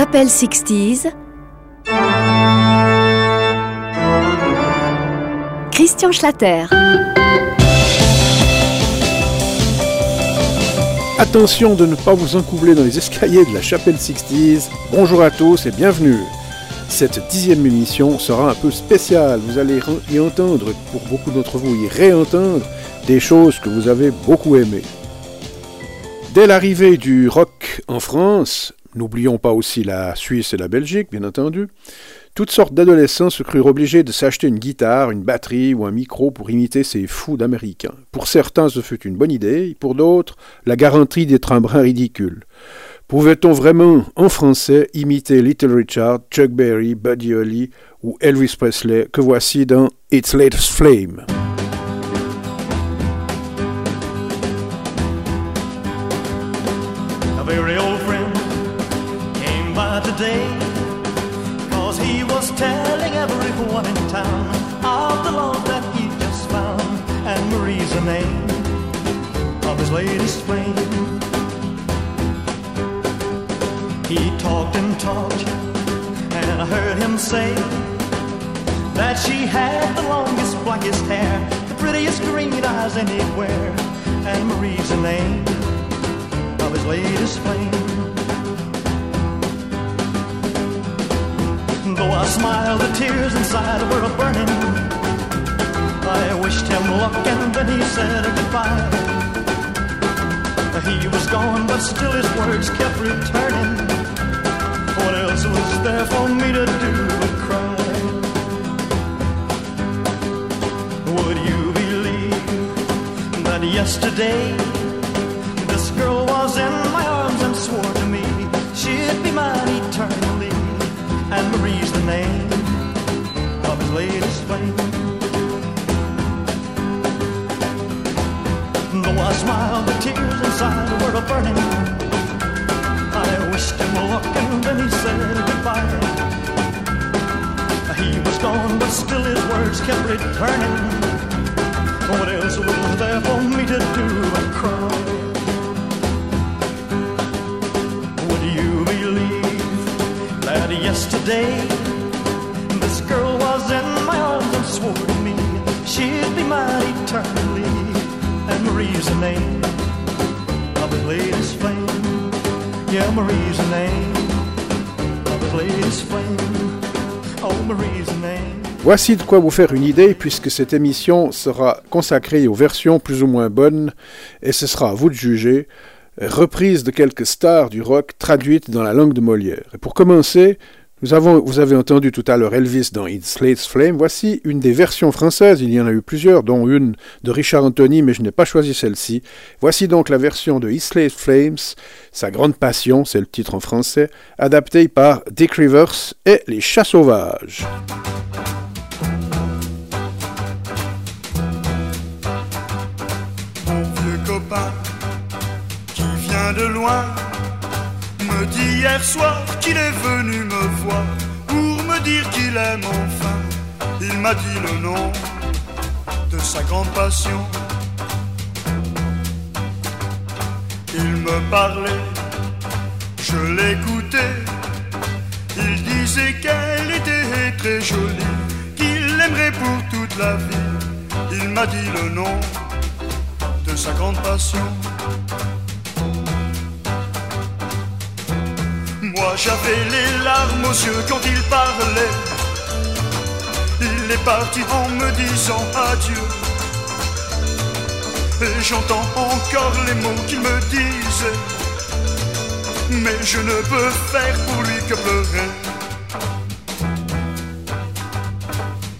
Chapelle 60s. Christian Schlatter. Attention de ne pas vous encoubler dans les escaliers de la chapelle 60s. Bonjour à tous et bienvenue. Cette dixième émission sera un peu spéciale. Vous allez y entendre, pour beaucoup d'entre vous, y réentendre des choses que vous avez beaucoup aimées. Dès l'arrivée du rock en France, n'oublions pas aussi la Suisse et la Belgique, bien entendu, toutes sortes d'adolescents se crurent obligés de s'acheter une guitare, une batterie ou un micro pour imiter ces fous d'Américains. Pour certains, ce fut une bonne idée, pour d'autres, la garantie d'être un brin ridicule. Pouvait-on vraiment, en français, imiter Little Richard, Chuck Berry, Buddy Holly ou Elvis Presley, que voici dans It's Latest Flame? Telling everyone in town. Of the love that he just found. And Marie's the name of his latest flame He talked and talked And I heard him say That she had the longest, blackest hair The prettiest green eyes anywhere. And Marie's the name of his latest flame Though I smiled, the tears inside were burning. I wished him luck and then he said goodbye. He was gone, but still his words kept returning. What else was there for me to do but cry? Would you believe that yesterday this girl was in my arms and swore to me she'd be mine eternally? Name of his latest flame. Though I smiled, the tears inside were a burning. I wished him luck and then he said goodbye. He was gone, but still his words kept returning. What else was there for me to do but cry? Would you believe that yesterday Voici de quoi vous faire une idée puisque cette émission sera consacrée aux versions plus ou moins bonnes et ce sera à vous de juger, reprise de quelques stars du rock traduites dans la langue de Molière. Et pour commencer, nous avons, vous avez entendu tout à l'heure Elvis dans It's Late Flame. Voici une des versions françaises. Il y en a eu plusieurs, dont une de Richard Anthony, mais je n'ai pas choisi celle-ci. Voici donc la version de It's Late Flames, Sa grande passion, c'est le titre en français, adaptée par Dick Rivers et Les Chats Sauvages. Mon vieux copain qui vient de loin me dit soir qu'il est venu me voir pour me dire qu'il aime enfin. Il m'a dit le nom de sa grande passion. Il me parlait, je l'écoutais. Il disait qu'elle était très jolie, qu'il l'aimerait pour toute la vie. Il m'a dit le nom de sa grande passion. J'avais les larmes aux yeux quand il parlait. Il est parti en me disant adieu. Et j'entends encore les mots qu'il me disait. Mais je ne peux faire pour lui que pleurer.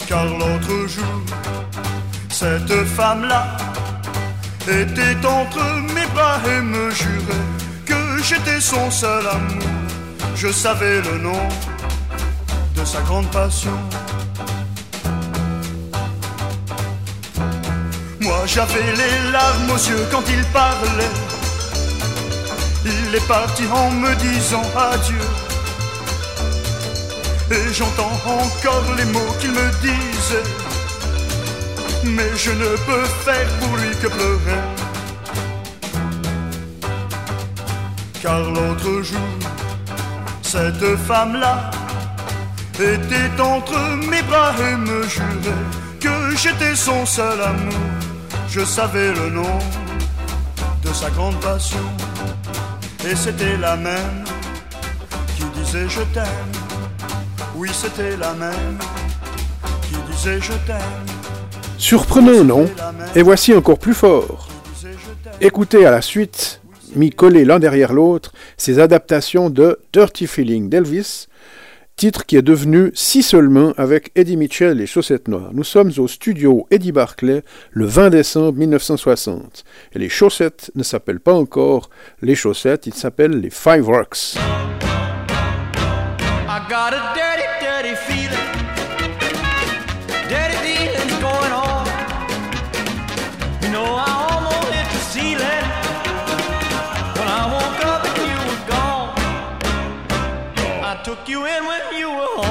Car l'autre jour, cette femme-là était entre mes bras et me jurait que j'étais son seul amour je savais le nom de sa grande passion. Moi j'avais les larmes aux yeux quand il parlait. Il est parti en me disant adieu. Et j'entends encore les mots qu'il me disait. Mais je ne peux faire pour lui que pleurer. Car l'autre jour, Cette femme-là était entre mes bras et me jurait que j'étais son seul amour. Je savais le nom de sa grande passion et c'était la même qui disait je t'aime. Oui, c'était la même qui disait je t'aime. Surprenant, non? Et voici encore plus fort. Écoutez à la suite, mis collés l'un derrière l'autre, ces adaptations de Dirty Feeling d'Elvis, titre qui est devenu Si seulement avec Eddie Mitchell et Chaussettes Noires. Nous sommes au studio Eddie Barclay le 20 décembre 1960. Et les chaussettes ne s'appellent pas encore les chaussettes, ils s'appellent les Five Rocks. I took you in when you were hungry.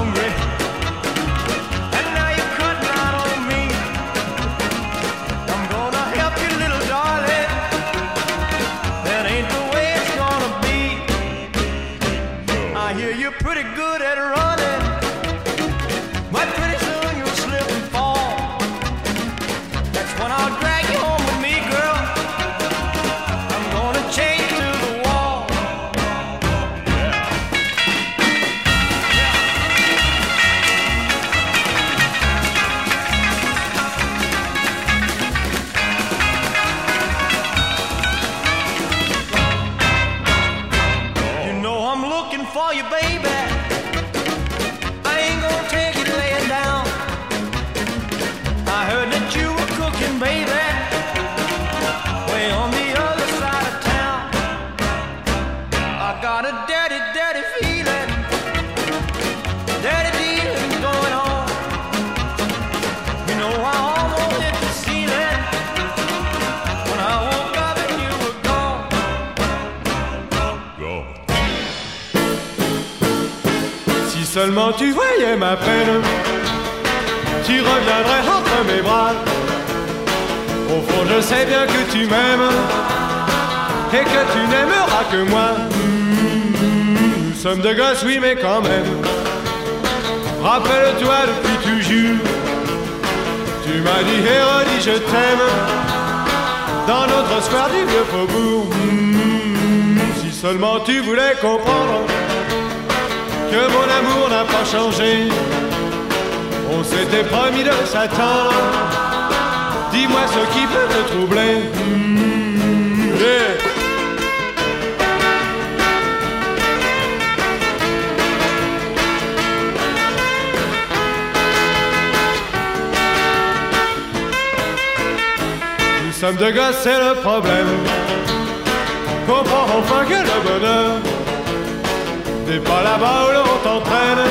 For you, baby. I ain't gonna take it laying down. I heard that you were cooking, baby, way on the other side of town. I got a seulement tu voyais ma peine, tu reviendrais entre mes bras. Au fond, je sais bien que tu m'aimes et que tu n'aimeras que moi. Nous sommes deux gosses, oui, mais quand même. Rappelle-toi depuis toujours, tu m'as dit, Hérodie, je t'aime. Dans notre square du vieux faubourg, si seulement tu voulais comprendre que mon amour n'a pas changé. On s'était promis de s'attendre. Dis-moi ce qui peut te troubler. Mmh, yeah. Nous sommes deux gosses, c'est le problème. Comprends enfin que le bonheur T'es pas là-bas où l'on t'entraîne.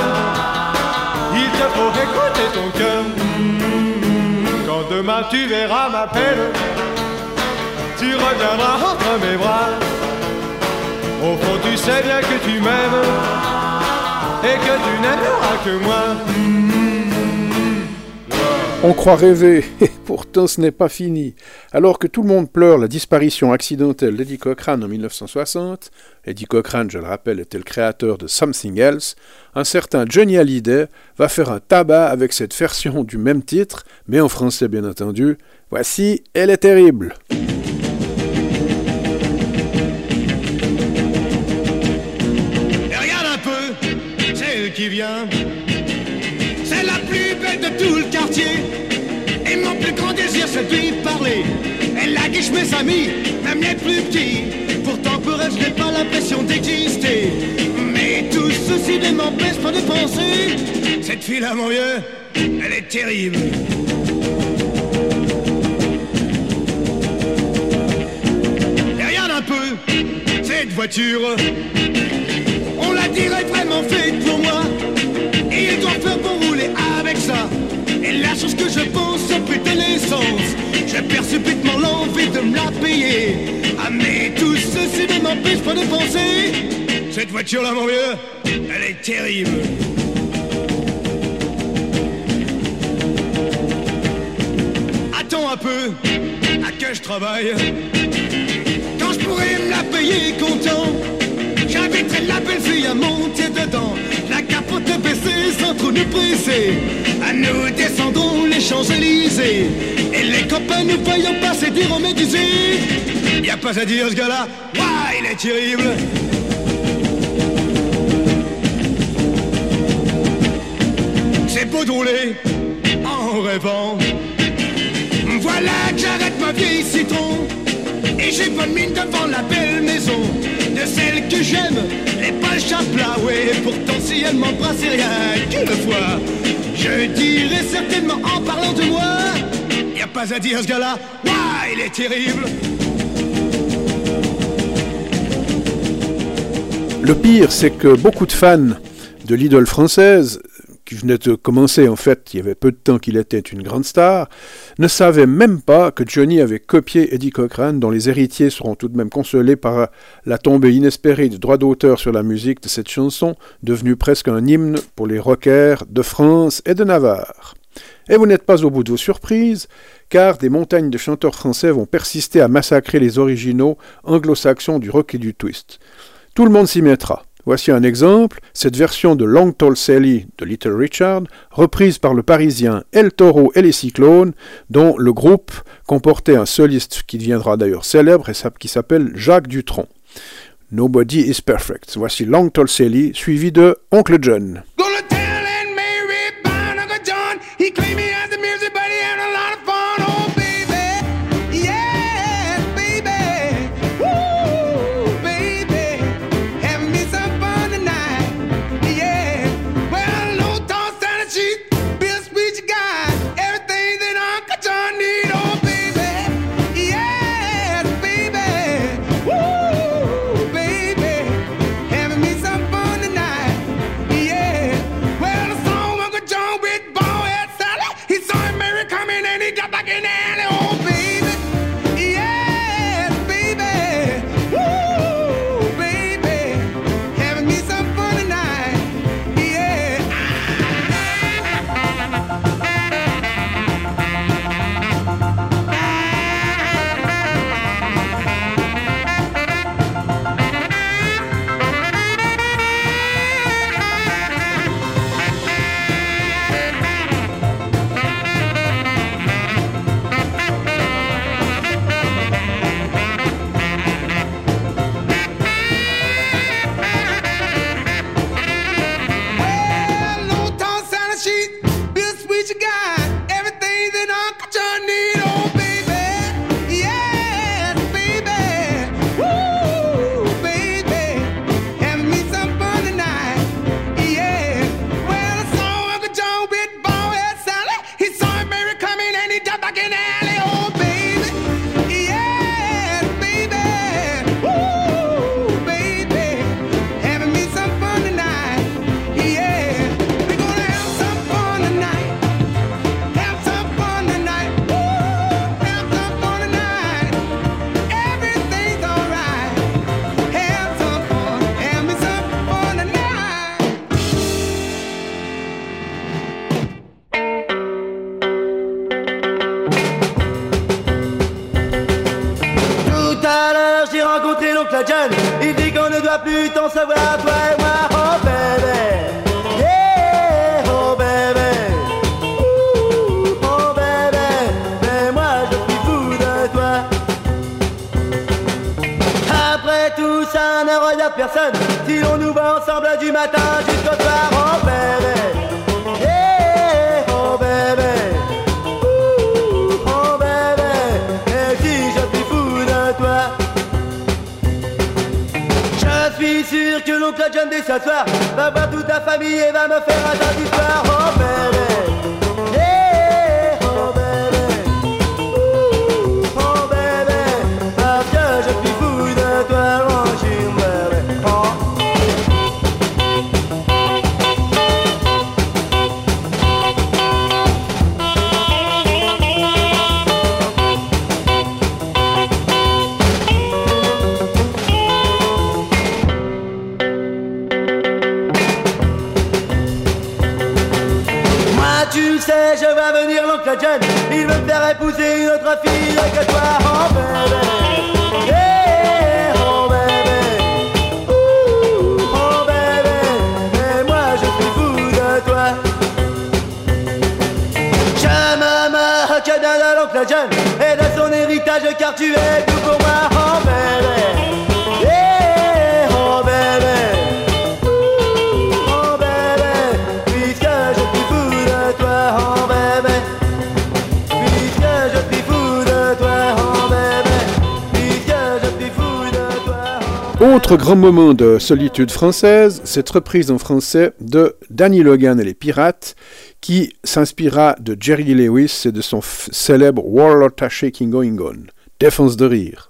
Il te faut écouter ton cœur. Quand demain tu verras ma peine, tu reviendras entre mes bras. Au fond, tu sais bien que tu m'aimes et que tu n'aimeras que moi. On croit rêver, et pourtant ce n'est pas fini. Alors que tout le monde pleure la disparition accidentelle d'Eddie Cochrane en 1960, Eddie Cochrane, je le rappelle, était le créateur de Something Else, un certain Johnny Hallyday va faire un tabac avec cette version du même titre, mais en français bien entendu. Voici Elle est terrible. Regarde un peu, c'est qui vient. C'est la plus belle de tout le quartier. Et mon plus grand désir, c'est de lui parler. Elle a guiche mes amis, même les plus petits. Elle, je n'ai pas l'impression d'exister. Mais tout ceci ne m'empêche pas de penser. Cette fille-là, mon vieux, elle est terrible. Regarde un peu, cette voiture. On la dirait vraiment faite pour moi. Et il doit faire pour rouler avec ça. La chose que je pense, c'est putain l'essence. Perds subitement l'envie de me la payer. Ah, mais tout ceci ne m'empêche pas de penser. Cette voiture-là, mon vieux, elle est terrible. Attends un peu, à que je travaille? Quand je pourrais me la payer content, j'invite J'inviterai la belle fille à monter dedans, la capote baissée sans trop nous presser. À nous descendons les Champs-Élysées, et les copains nous voyons passer diront mais disent, y a pas à dire ce gars-là, waouh, il est terrible. C'est beau de rouler en rêvant. Voilà que j'arrête ma vieille citron. Et j'ai bonne mine devant la belle maison De celle que j'aime, les pas chapla Ouais, pourtant si elle m'embrasse c'est rien qu'une fois. Je dirais certainement en parlant de moi Y a pas à dire ce gars-là, waouh, il est terrible. Le pire, c'est que beaucoup de fans de l'idole française qui venait de commencer en fait, il y avait peu de temps qu'il était une grande star, ne savait même pas que Johnny avait copié Eddie Cochrane, dont les héritiers seront tout de même consolés par la tombée inespérée du droit d'auteur sur la musique de cette chanson, devenue presque un hymne pour les rockers de France et de Navarre. Et vous n'êtes pas au bout de vos surprises, car des montagnes de chanteurs français vont persister à massacrer les originaux anglo-saxons du rock et du twist. Tout le monde s'y mettra. Voici un exemple, cette version de Long Tall Sally de Little Richard, reprise par le parisien El Toro et les Cyclones, dont le groupe comportait un soliste qui deviendra d'ailleurs célèbre et qui s'appelle Jacques Dutronc. Nobody is perfect. Voici Long Tall Sally, suivi de Oncle John. on se voit, toi et moi, oh baby. Yeah, oh baby. Uh, oh baby. Mais moi, je suis fou de toi. Après tout ça, ne regarde personne. Si l'on nous va ensemble du matin jusqu'au soir, oh baby. l'oncle John de s'asseoir Va voir toute ta famille et va me faire un tartifleur Oh oh oh. Oh Autre grand moment de solitude française, cette reprise en français de Danny Logan et les Pirates, qui s'inspira de Jerry Lewis et de son célèbre Warlota Shaking Going On, Défense de rire.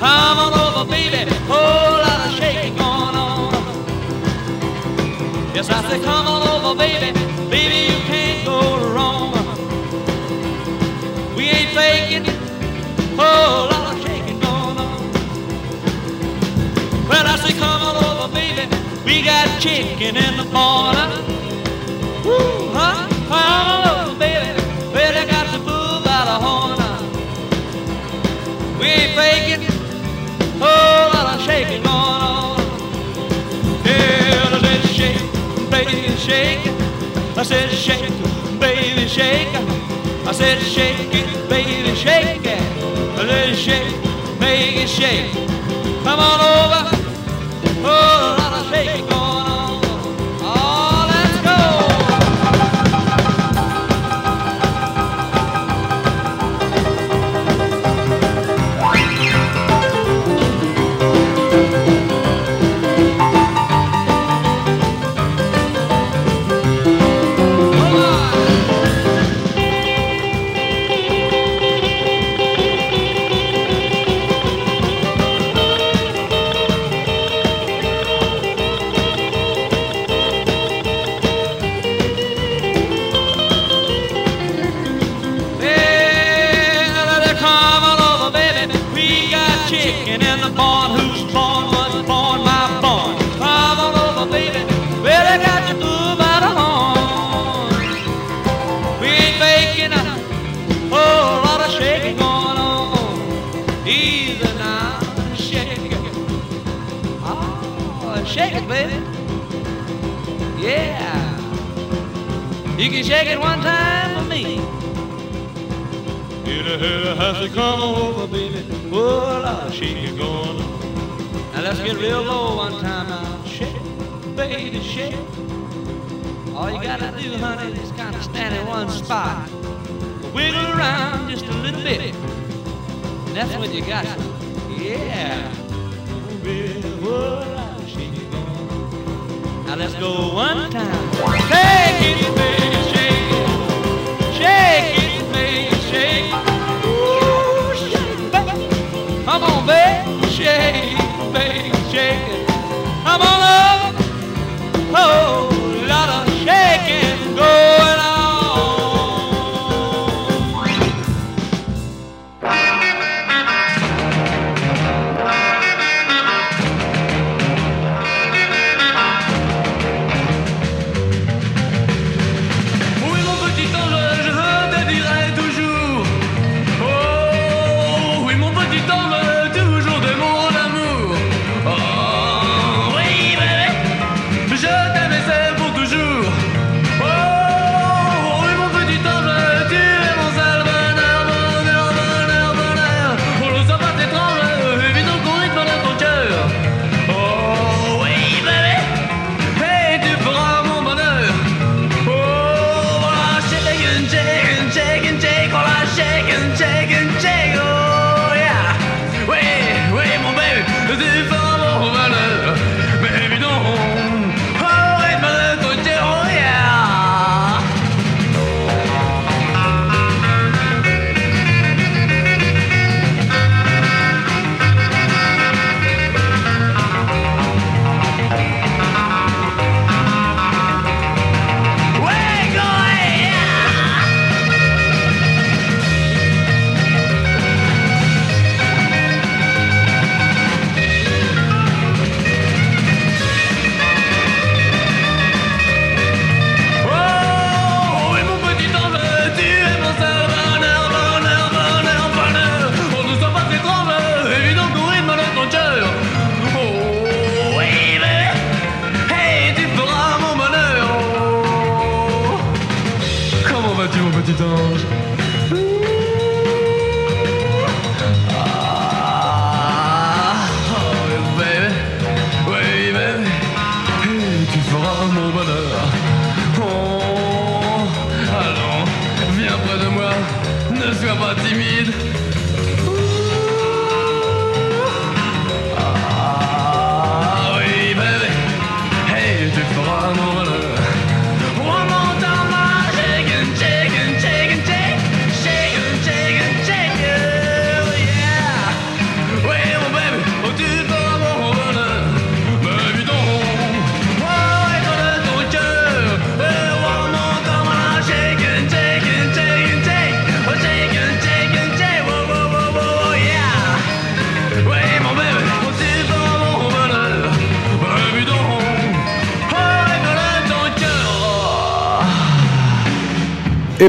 Come on over, baby. Whole lot of shaking going on. Yes, I said, come on over, baby. Baby, you can't go wrong. We ain't faking. Whole lot of shaking going on. Well, I say, come on over, baby. We got chicken in the corner. Shake. I said shake, baby, shake. I said shake it, baby, shake it. Let's shake, make it shake. Come on over. Oh, Whole lot of shaking And that's when you got. Yeah. Now let's go one time. Shake it, baby, shake it. Shake it, baby, shake it. Ooh, shake baby. Come on, baby, shake baby, shake it. Come on up. Oh,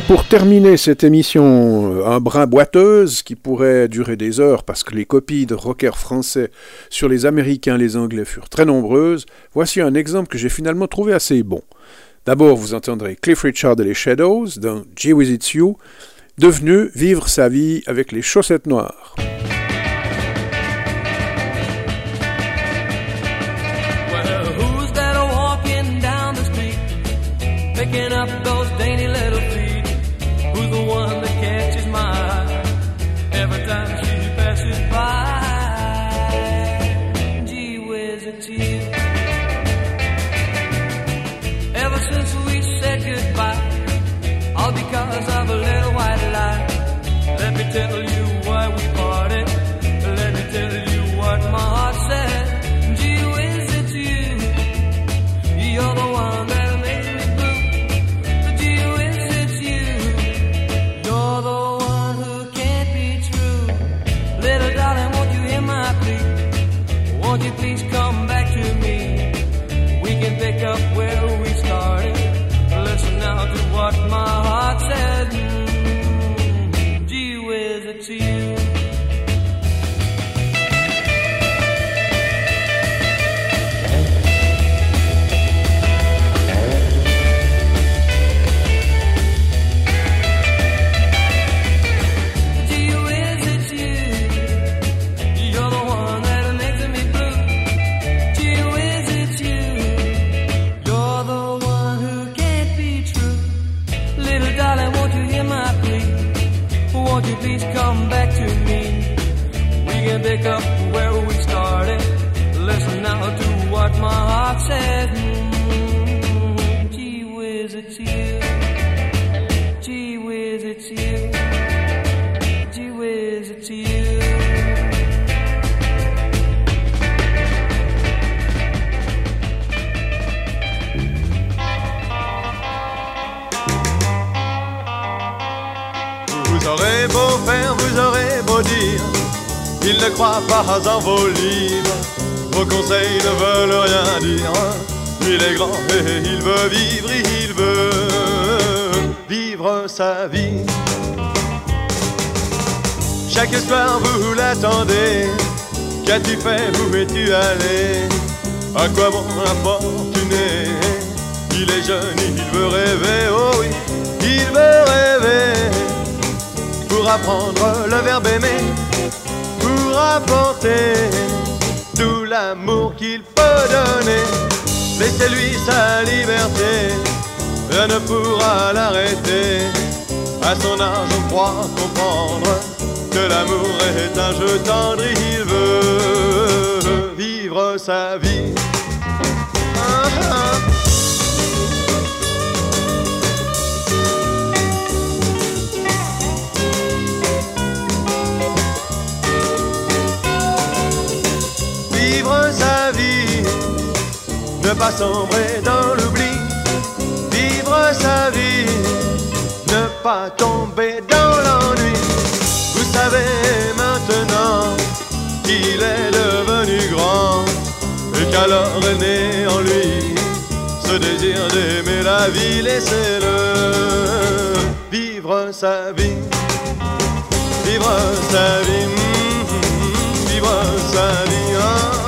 pour terminer cette émission euh, un brin boiteuse qui pourrait durer des heures parce que les copies de rockers français sur les Américains et les Anglais furent très nombreuses, voici un exemple que j'ai finalement trouvé assez bon. D'abord, vous entendrez Cliff Richard et les Shadows dans Gee Whiz It's You, devenu Vivre sa vie avec les chaussettes noires. Sa vie. Chaque soir vous l'attendez. Qu'as-tu fait, où es-tu allé? À quoi bon l'importuner Il est jeune, il veut rêver, oh oui, il veut rêver pour apprendre le verbe aimer, pour apporter tout l'amour qu'il peut donner. Laissez-lui sa liberté, rien ne pourra l'arrêter. À son âge, on croit comprendre que l'amour est un jeu tendre, il veut vivre sa vie. Vivre sa vie, ne pas sombrer dans l'oubli, sa vie, ne pas tomber dans l'ennui. Vous savez maintenant qu'il est devenu grand et qu'alors est né en lui ce désir d'aimer la vie, laissez-le vivre sa vie, vivre sa vie, mm, vivre sa vie. sa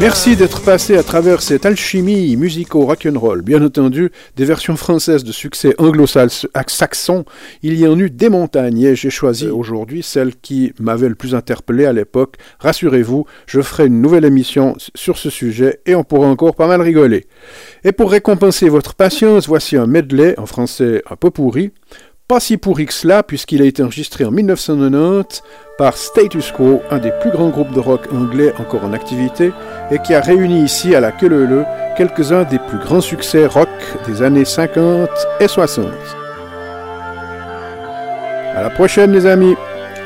Merci d'être passé à travers cette alchimie musico-rock'n'roll. Bien entendu, des versions françaises de succès anglo-saxons, il y en eut des montagnes et j'ai choisi aujourd'hui celle qui m'avait le plus interpellé à l'époque. Rassurez-vous, je ferai une nouvelle émission sur ce sujet et on pourra encore pas mal rigoler. Et pour récompenser votre patience, voici un medley en français un peu pourri Pas si pour X là, puisqu'il a été enregistré en 1990 par Status Quo, un des plus grands groupes de rock anglais encore en activité, et qui a réuni ici à la queue quelques-uns des plus grands succès rock des années 50 et 60. À la prochaine les amis.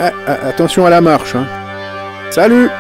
Ah, ah, attention à la marche. Hein. Salut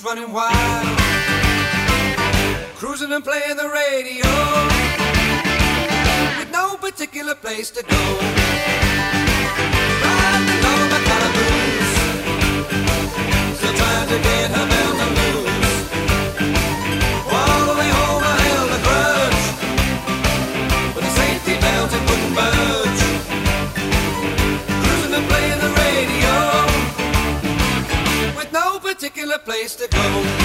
she's running wild. Cruising and playing the radio with no particular place to go. Riding on the kind of blues, still trying to get her bell to move. place to go.